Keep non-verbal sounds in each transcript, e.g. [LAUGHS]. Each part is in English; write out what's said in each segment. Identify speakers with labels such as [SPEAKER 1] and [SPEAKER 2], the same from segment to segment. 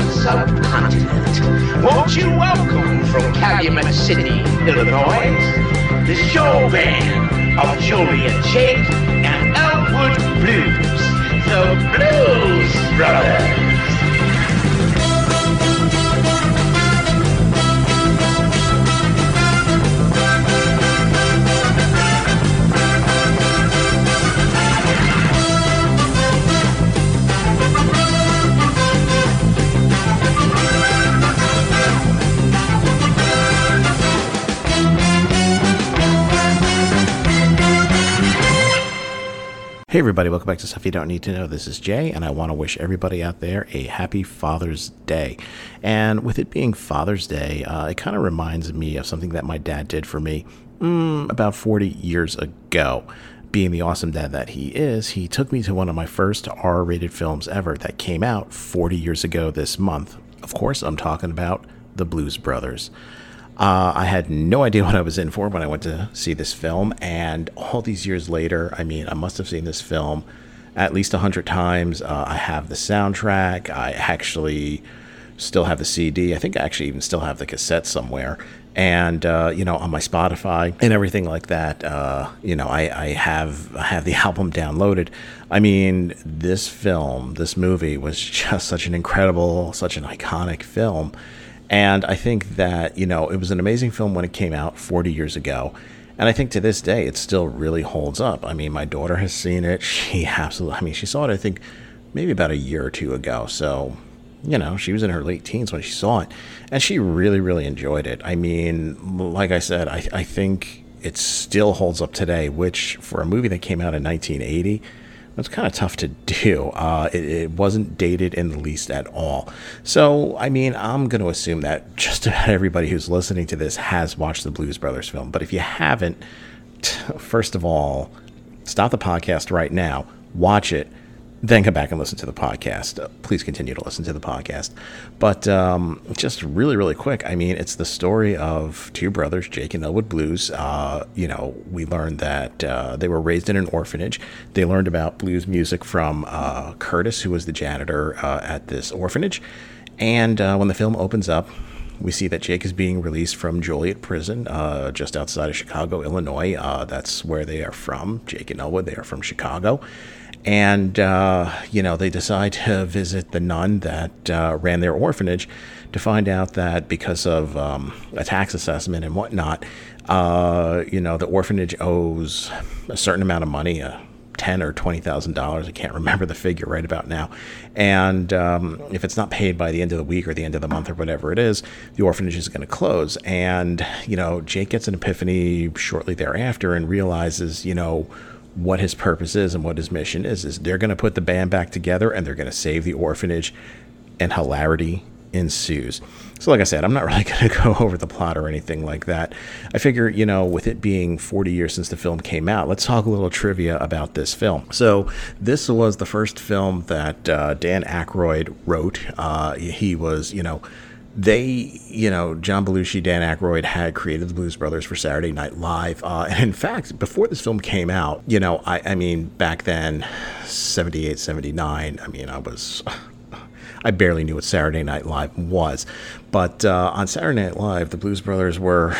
[SPEAKER 1] Scandinavia, subcontinent. Won't you welcome from Calumet City, Illinois, the show band of Joliet Jake and Elwood Blues, the Blues Brothers.
[SPEAKER 2] Hey, everybody, welcome back to Stuff You Don't Need to Know. This is Jay, and I want to wish everybody out there a happy Father's Day. And with it being Father's Day, uh, it kind of reminds me of something that my dad did for me mm, about 40 years ago. Being the awesome dad that he is, he took me to one of my first R rated films ever that came out 40 years ago this month. Of course, I'm talking about The Blues Brothers. Uh, I had no idea [LAUGHS] what I was in for when I went to see this film, and all these years later, I mean, I must have seen this film at least a hundred times. Uh, I have the soundtrack. I actually still have the CD. I think I actually even still have the cassette somewhere. And uh, you know, on my Spotify and everything like that, uh, you know, I, I have I have the [LAUGHS] album downloaded. I mean, this film, this movie was [LAUGHS] just such an incredible, such an iconic film. And I think that, you know, it was an amazing film when it came out 40 years ago. And I think to this day, it still really holds up. I mean, my daughter has seen it. [LAUGHS] She absolutely, I mean, she saw it, I think, maybe about a year or two ago. So, you know, she was in her late teens when she saw it. And she really, really enjoyed it. I mean, like I said, I, I think it still holds up today, which for a movie that came out in 1980, it's kind of tough to do. Uh, it, it, wasn't dated in the least at all. So, I mean, I'm going to assume that just about everybody who's listening to this has watched the Blues Brothers film. But if you haven't, t- first of all, stop the podcast right now, watch it, then come back and listen to the podcast. Uh, please continue to listen to the podcast. But um, just really, really quick, I mean, it's the story of two brothers, Jake and Elwood Blues. Uh, you know, we learned that uh, they were raised in an orphanage. They learned about blues music from uh, Curtis, who was the janitor uh, at this orphanage. And uh, when the film opens up, we see that Jake is being released from Joliet Prison, uh, just outside of Chicago, Illinois. Uh, that's where they are from. Jake and Elwood, they are from Chicago. And, uh, you know, they decide to visit the nun that uh, ran their orphanage to find out that because of um, a tax assessment and whatnot, uh, you know, the orphanage owes a certain amount of money, uh, ten or twenty thousand dollars. I can't [LAUGHS] remember the figure right about now. And um, if it's not paid by the end of the week or the end of the month or whatever it is, the orphanage is going to close. And you know, Jake gets an epiphany shortly thereafter and realizes, you know, what his purpose is and what his mission is. Is they're going to put the band back together and they're going to save the orphanage, and hilarity ensues. So, like I said, I'm not [LAUGHS] really going to go over the plot or anything like that. I figure, you know, with it being 40 years since the film came out, let's talk a little trivia about this film. So, this was the first film that uh, Dan Aykroyd wrote. Uh, he was, you know, they, you know, John Belushi, Dan Aykroyd had created the Blues Brothers for Saturday Night Live. Uh, and in fact, before this film came out, you know, I, I mean, back then, 78, 79, I mean, I was. [LAUGHS] I barely knew what Saturday Night Live was. But uh, on Saturday Night Live, the Blues Brothers were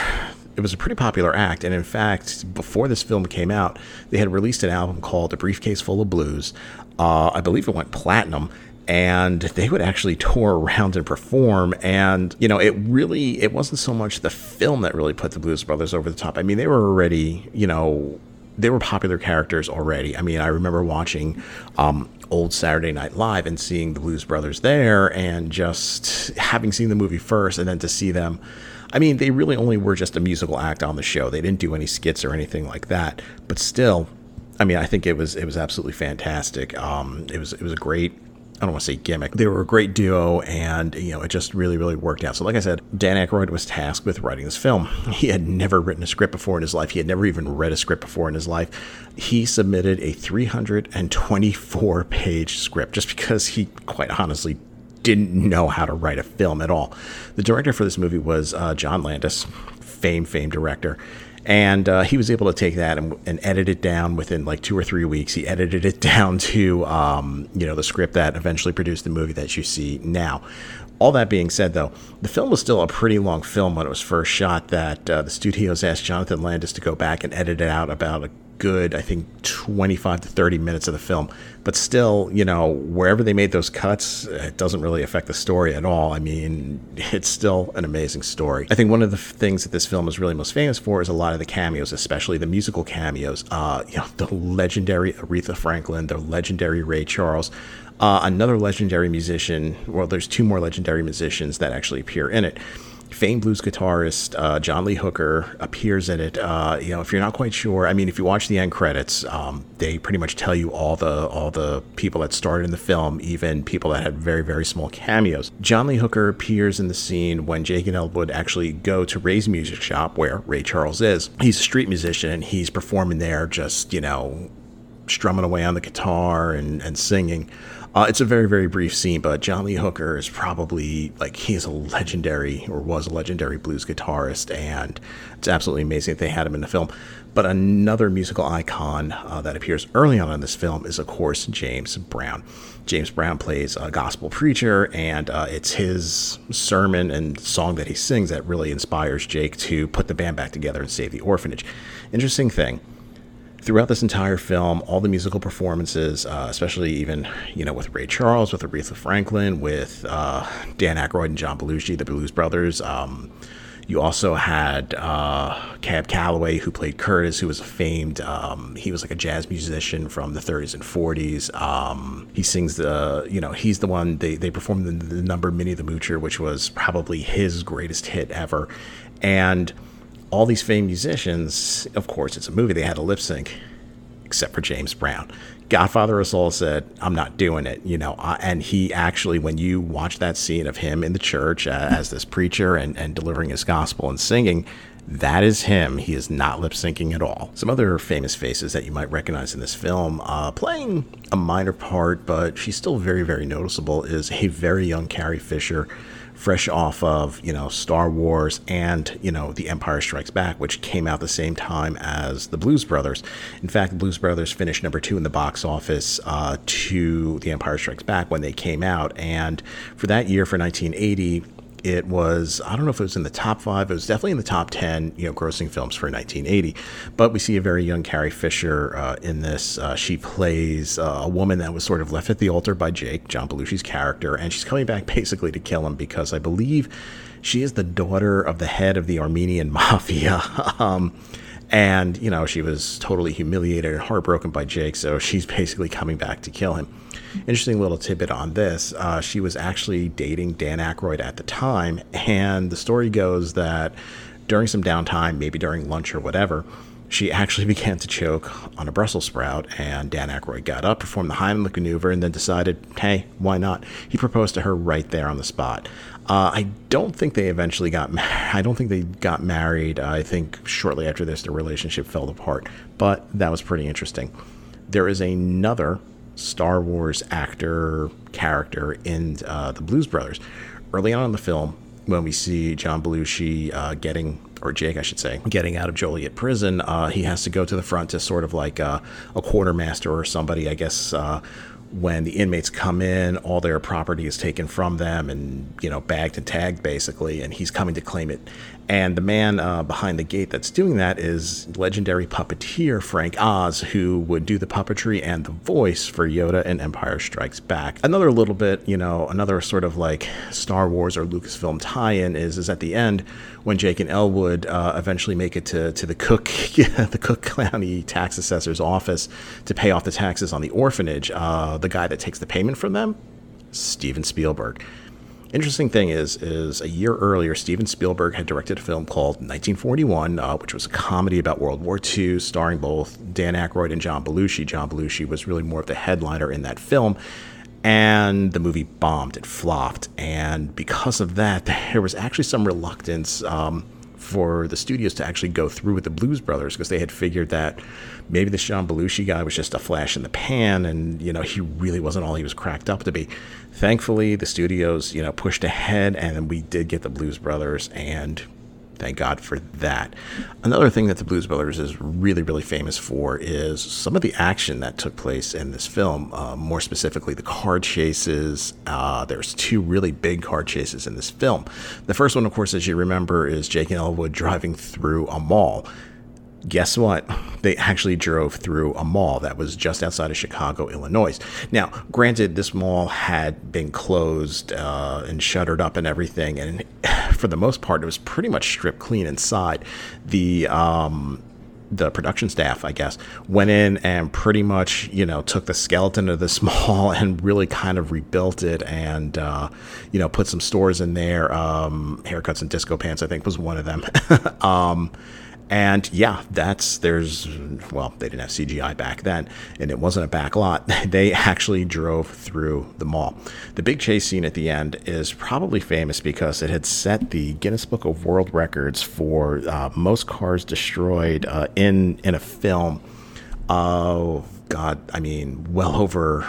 [SPEAKER 2] it was a pretty popular act. And in fact, before this film came out, they had released an album called A Briefcase Full of Blues. Uh, I believe it went platinum and they would actually tour around and perform and you know it really it wasn't so much the film that really put the blues brothers over the top i mean they were already you know they were popular characters already i mean i remember watching um, old saturday night live and seeing the blues brothers there and just having seen the movie first and then to see them I mean, they really only were just a musical act on the show. They didn't do any skits or anything like that. But still, I mean, I think it was it was absolutely fantastic. Um, it was it was a great I don't want to say gimmick. They were a great duo, and you know, it just really, really worked out. So, like I said, Dan Aykroyd was tasked with writing this film. He had never written a script before in his life. He had never even read a script before in his life. He submitted a 324 page script just because he, quite honestly, didn't know how to write a film at all. The director for this movie was uh, John Landis, famed, famed director and uh, he was able to take that and, and, edit it down within like two or three weeks. He edited it [LAUGHS] down to um, you know the script that eventually produced the movie that you see now. All that being said, though, the film was still a pretty long film when it was first shot. That uh, the studios asked Jonathan Landis to go back and edit it out about a good, I think, 25 to 30 minutes of the film. But still, you know, wherever they made those cuts, it doesn't really affect the story at all. I mean, [LAUGHS] it's still an amazing story. I think one of the things that this film is really most famous for is a lot of the cameos, especially the musical cameos. Uh, you know, [LAUGHS] the legendary Aretha Franklin, the legendary Ray Charles. Uh, another legendary musician, well, there's two more legendary musicians that actually appear in it famed blues guitarist uh, John Lee Hooker appears in it. Uh, you know, if you're not quite sure, I mean, if you watch the end credits, um, they pretty much tell you all the all the people that starred in the film, even people that had very very small cameos. John Lee Hooker appears in the scene when Jake and Elwood actually go to Ray's music shop, where Ray Charles is. He's a street musician and he's performing there, just you know, strumming away on the guitar and and singing. Uh, it's a very, very brief scene, but John Lee Hooker is probably like he's a legendary or was a legendary blues guitarist, and it's absolutely amazing that they had him in the film. But another musical icon uh, that appears early on in this film is, of course, James Brown. James Brown plays a gospel preacher, and uh, it's his sermon and song that he sings that really inspires Jake to put the band back together and save the orphanage. Interesting thing throughout this entire film, all the musical performances, uh, especially even you know with Ray Charles, with Aretha Franklin, with uh, Dan Aykroyd and John Belushi, the Blues Brothers. Um, you also had uh, Cab Calloway, who played Curtis, who was a famed. Um, he was like a jazz musician from the 30s and 40s. Um, he sings the, you know, he's the one they they performed the, the number "Minnie the Moocher," which was probably his greatest hit ever, and all these famed musicians, of course, it's a movie, they had a lip sync, except for James Brown. Godfather of Soul said, I'm not doing it, you know. Uh, and he actually, when you watch that scene of him in the church uh, as this preacher and, and delivering his gospel and singing, that is him. He is not lip syncing at all. Some other famous faces that you might recognize in this film, uh, playing a minor part, but she's still very, very noticeable, is a very young Carrie Fisher fresh off of you know Star Wars and you know The Empire Strikes Back, which came out the same time as the Blues Brothers. In fact, the Blues Brothers finished number two in the box office uh, to The Empire Strikes Back when they came out, and for that year, for 1980, it was I don't know if it was in the top five. It was definitely in the top ten, you know, grossing films for 1980. But we see a very young Carrie Fisher uh, in this. Uh, she plays uh, a woman that was sort of left at the altar by Jake, John Belushi's character, and she's coming back [LAUGHS] basically to kill him because I believe she is the daughter of the head of the Armenian [LAUGHS] mafia. um, and you know she was totally humiliated and heartbroken by Jake, so she's [LAUGHS] basically coming back to kill him. Interesting little tidbit on this: uh, she was actually dating Dan Aykroyd at the time, and the story goes that during some downtime, maybe during lunch or whatever, she actually [LAUGHS] began to choke on a Brussels sprout, and Dan Aykroyd got up, performed the Heimlich maneuver, and then decided, hey, why not? He proposed to her right there on the spot. Uh, I don't think they eventually got. [LAUGHS] I don't think they got married. Uh, I think shortly after this, the relationship fell apart. But that was pretty interesting. There is another Star Wars actor character in uh, the Blues Brothers. Early on in the film, when we see John Belushi uh, getting, or Jake, I should say, getting out of Joliet prison, uh, he has to go to the front to sort of like a, quartermaster or somebody, I guess, when the inmates come in, all their property is taken from them and, you know, bagged and tagged basically, and he's coming to claim it. And the man uh, behind the gate that's doing that is legendary puppeteer Frank Oz, who would do the puppetry and the voice for Yoda in Empire Strikes Back. Another little bit, you know, another sort of like Star Wars or Lucasfilm tie-in is is at the end when Jake and Elwood uh, eventually make it to, to the Cook [LAUGHS] the Cook County tax assessor's office to pay off the taxes on the orphanage. Uh, the guy that takes the payment from them, Steven Spielberg. Interesting thing is, is a year earlier, Steven Spielberg had directed a film called 1941, uh, which was a comedy about World War II, starring both Dan Aykroyd and John Belushi. John Belushi was really more of the headliner in that film, and the movie bombed. It flopped, and because of that, [LAUGHS] there was actually some reluctance. Um, for the studios to actually go through with the Blues Brothers because they had figured that maybe the John Belushi guy was just a flash in the pan and, you know, he really wasn't all he was cracked up to be. Thankfully, the studios, you know, pushed ahead and we did get the Blues Brothers and Thank God for that. Another thing that the Blues Brothers is really, really famous for is some of the action that took place in this film. Uh, more specifically, the car chases. Uh, there's two really big car chases in this film. The first one, of course, as you remember, is Jake and Elwood driving through a mall guess what? They actually drove through a mall that was just outside of Chicago, Illinois. Now, granted, this mall had been closed uh, and shuttered up and everything, and [SIGHS] for the most part, it was pretty much stripped clean inside. The um, the production staff, I guess, went in and pretty much, you know, took the skeleton of this [LAUGHS] mall and really kind of rebuilt it and, uh, you know, put some stores in there. Um, haircuts and disco pants, I think, was one of them. [LAUGHS] um, and yeah, that's there's well, they didn't have CGI back then, and it wasn't a back lot. [LAUGHS] They actually drove through the mall. The big chase scene at the end is probably famous because it had set the Guinness Book of World Records for uh, most cars destroyed uh, in in a film. Oh God, I mean, well over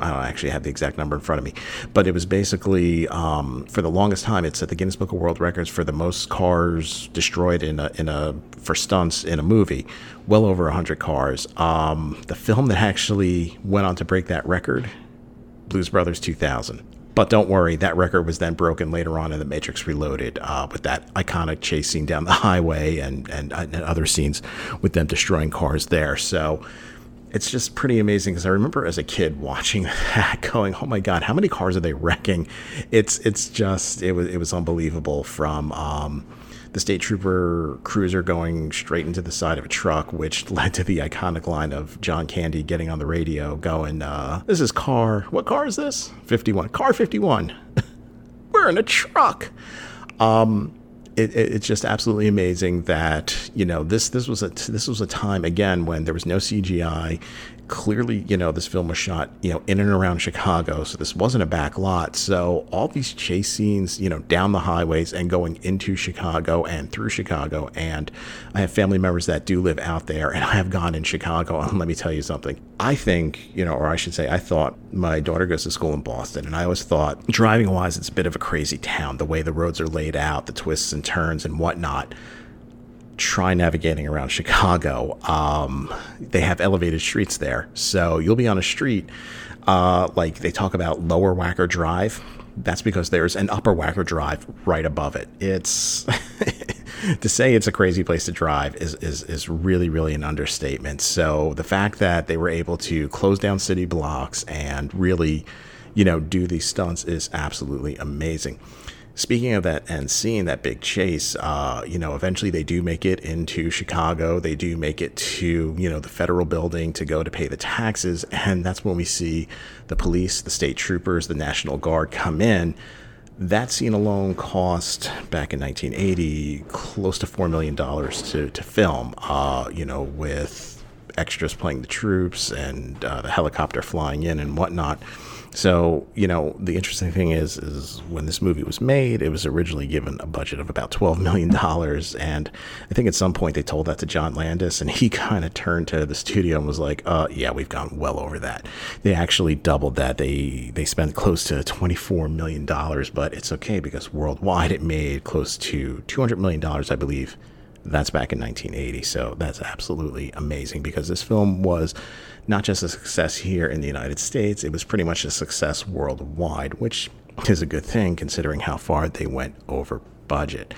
[SPEAKER 2] I don't actually have the exact number in front of me, but it was basically um, for the longest time it's at the Guinness Book of World Records for the most cars destroyed in a in a for stunts in a movie, well over hundred cars. Um, the film that actually went on to break that record, Blues Brothers 2000. But don't worry, that record was then broken later on in The Matrix Reloaded uh, with that iconic chase scene down the [LAUGHS] highway and, and, and other scenes with them destroying cars there. So it's just pretty amazing because I remember as a kid watching [LAUGHS] that, going, "Oh my God, how many cars are they wrecking?" It's it's just it was it was unbelievable. From um, the state trooper cruiser going straight into the side of a truck, which [LAUGHS] led to the iconic line of John Candy getting on the radio, going, uh, "This is car. What car is this? Fifty one. Car fifty one. [LAUGHS] We're in a truck." Um, it, it, it's just absolutely amazing that you know this this was a this was a time again when there was no CGI clearly, you know, this film was shot, you know, in and around Chicago, so this wasn't a back lot. So all these chase scenes, you know, down the highways and going into Chicago and through Chicago, and I have family members that do live out there, and I have gone in Chicago. And [LAUGHS] let me tell you something. I think, you know, or I should say, I thought my daughter goes to school in Boston, and I always thought, driving wise, it's a bit of a crazy town. The way the roads are laid out, the twists and turns and whatnot try navigating around Chicago. Um, they have elevated streets there. So you'll be on a street, uh, like they talk about Lower Wacker Drive. That's because there's an Upper Wacker Drive right above it. It's [LAUGHS] to say it's a crazy place to drive is, is is really really an understatement. So the fact that they were able to close down city blocks and really, you know, do these stunts is absolutely amazing. Speaking of that and seeing that big chase, uh, you know, eventually they do make it into Chicago. They do make it to, you know, the federal building to go to pay the taxes. And that's when we see the police, the state troopers, the National Guard come in. That scene alone cost back in 1980 close to $4 million to, to film, uh, you know, with extras playing the troops and uh, the helicopter flying in and whatnot. So, you know, the interesting thing is, is when this movie was made, it was originally given a budget of about $12 million. And I think at some point they told that to John Landis, and he [LAUGHS] kind of turned to the studio and was like, uh, yeah, we've gone well over that. They actually doubled that. They, they spent close to $24 million, but it's okay because worldwide it made close to $200 million, I believe. That's back in 1980. So that's absolutely amazing because this film was not just a success here in the United States, it was pretty much a success worldwide, which is a good thing considering how far they went over budget.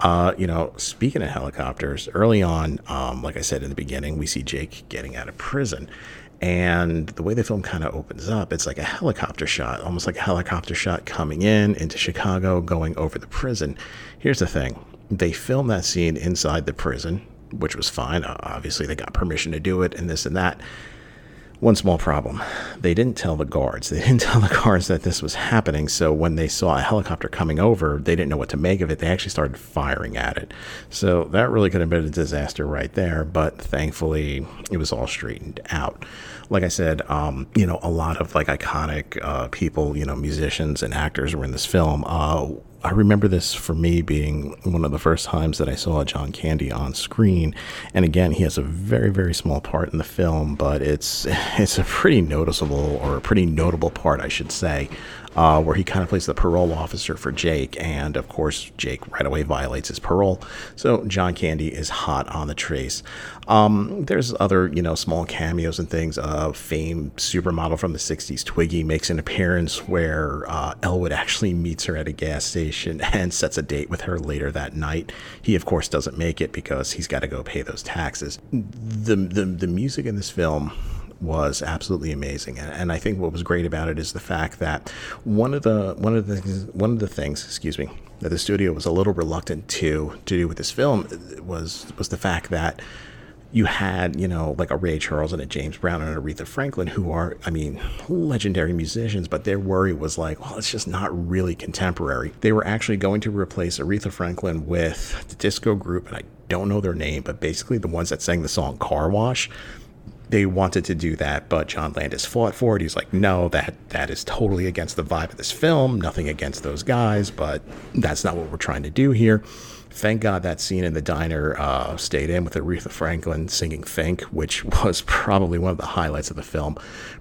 [SPEAKER 2] Uh, you know, speaking of helicopters, early on, um, like I said in the beginning, we see Jake getting out of prison. And the way the film kind of opens up, it's like a helicopter shot, almost like a helicopter shot coming in into Chicago, going over the prison. Here's the thing they filmed that scene inside the prison, which was fine. Obviously, they got permission to do it and this and that. One small problem. They didn't tell the guards. They [LAUGHS] didn't tell the guards that this was happening. So when they saw a helicopter coming over, they didn't know what to make of it. They actually started firing at it. So that really could have been a disaster right there. But thankfully, it was all straightened out. Like I said, um, you know, a lot of like iconic uh, people, you know, musicians and actors were in this film. Uh, I remember this for me being one of the first times that I saw John Candy on screen. And again, he has a very, very small part in the film, but it's [LAUGHS] it's a pretty noticeable or a pretty notable part, I should say, uh, where he kind of plays the parole officer for Jake. And of course, Jake right away violates his parole. So John Candy is hot on the trace. Um, there's other, you know, small cameos and things. Uh, famed supermodel from the 60s, Twiggy, makes an appearance where uh, Elwood actually meets her at a gas station [LAUGHS] and sets a date with her later that night. He, of course, doesn't make it because he's got to go pay those taxes. The, the, the music in this film was absolutely amazing. And, and, I think what was great about it is the fact that one of the one of the one of the things, excuse me, that the studio was a little reluctant to to do with this film uh, was was the fact that you had, you know, like a Ray Charles and a James Brown and Aretha Franklin, who are, I mean, legendary musicians, but their worry was like, well, it's just not really contemporary. They were actually going to replace Aretha Franklin with the disco group, and I don't know their name, but basically the ones that sang the song Car Wash they wanted to do that, but John Landis fought for it. He's like, no, that that is totally against the vibe of this film. Nothing against those guys, but that's not what we're trying to do here. Thank God that scene in the diner uh, stayed in with Aretha Franklin singing Think, which [LAUGHS] was probably one of the highlights of the film.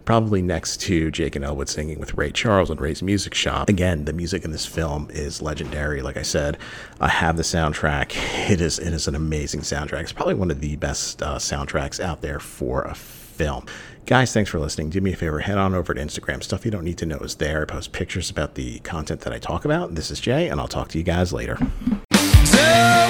[SPEAKER 2] Probably next to Jake and Elwood singing with Ray Charles and Ray's Music Shop. Again, the music in this film is legendary. Like I said, I have the soundtrack. It is it is an amazing soundtrack. It's probably one of the best uh, soundtracks out there for a film. Guys, thanks for listening. Do me a favor, head on over to Instagram. Stuff you don't need to know is there. I post pictures about the content that I talk about. This is Jay, and I'll talk to you guys later. Yeah.